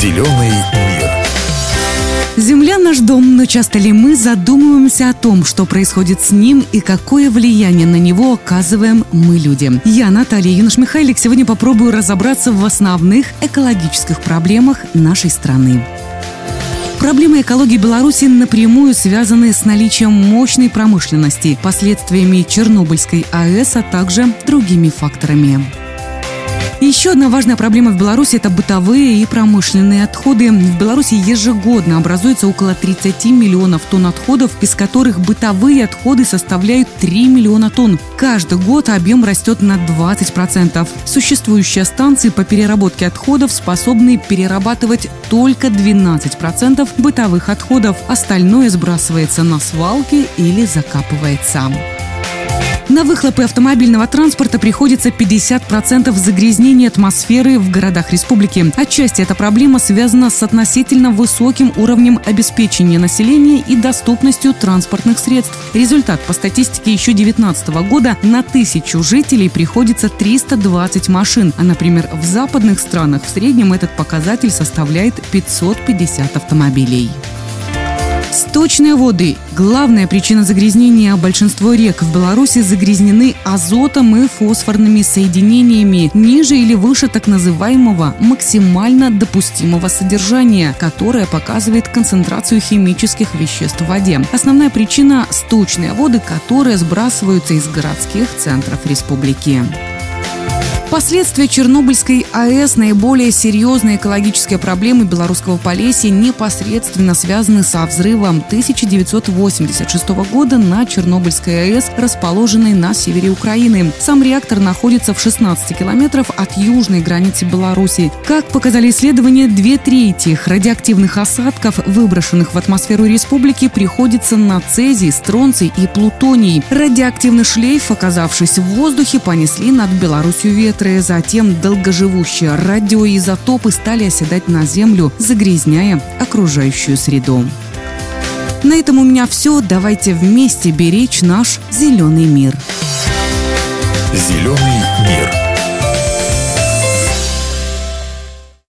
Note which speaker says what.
Speaker 1: Зеленый мир.
Speaker 2: Земля наш дом, но часто ли мы задумываемся о том, что происходит с ним и какое влияние на него оказываем мы люди? Я, Наталья Юнош-Михайлик, сегодня попробую разобраться в основных экологических проблемах нашей страны. Проблемы экологии Беларуси напрямую связаны с наличием мощной промышленности, последствиями Чернобыльской АЭС, а также другими факторами. Еще одна важная проблема в Беларуси – это бытовые и промышленные отходы. В Беларуси ежегодно образуется около 30 миллионов тонн отходов, из которых бытовые отходы составляют 3 миллиона тонн. Каждый год объем растет на 20%. Существующие станции по переработке отходов способны перерабатывать только 12% бытовых отходов. Остальное сбрасывается на свалки или закапывается. На выхлопы автомобильного транспорта приходится 50% загрязнения атмосферы в городах республики. Отчасти эта проблема связана с относительно высоким уровнем обеспечения населения и доступностью транспортных средств. Результат по статистике еще 2019 года на тысячу жителей приходится 320 машин, а, например, в западных странах в среднем этот показатель составляет 550 автомобилей. Сточные воды – главная причина загрязнения. Большинство рек в Беларуси загрязнены азотом и фосфорными соединениями ниже или выше так называемого максимально допустимого содержания, которое показывает концентрацию химических веществ в воде. Основная причина – сточные воды, которые сбрасываются из городских центров республики. Последствия Чернобыльской АЭС, наиболее серьезные экологические проблемы белорусского Полесья непосредственно связаны со взрывом 1986 года на Чернобыльской АЭС, расположенной на севере Украины. Сам реактор находится в 16 километров от южной границы Беларуси. Как показали исследования, две трети радиоактивных осадков, выброшенных в атмосферу республики, приходится на цезий, стронций и плутоний. Радиоактивный шлейф, оказавшись в воздухе, понесли над Беларусью ветры ветры, затем долгоживущие радиоизотопы стали оседать на Землю, загрязняя окружающую среду. На этом у меня все. Давайте вместе беречь наш зеленый мир.
Speaker 1: Зеленый мир.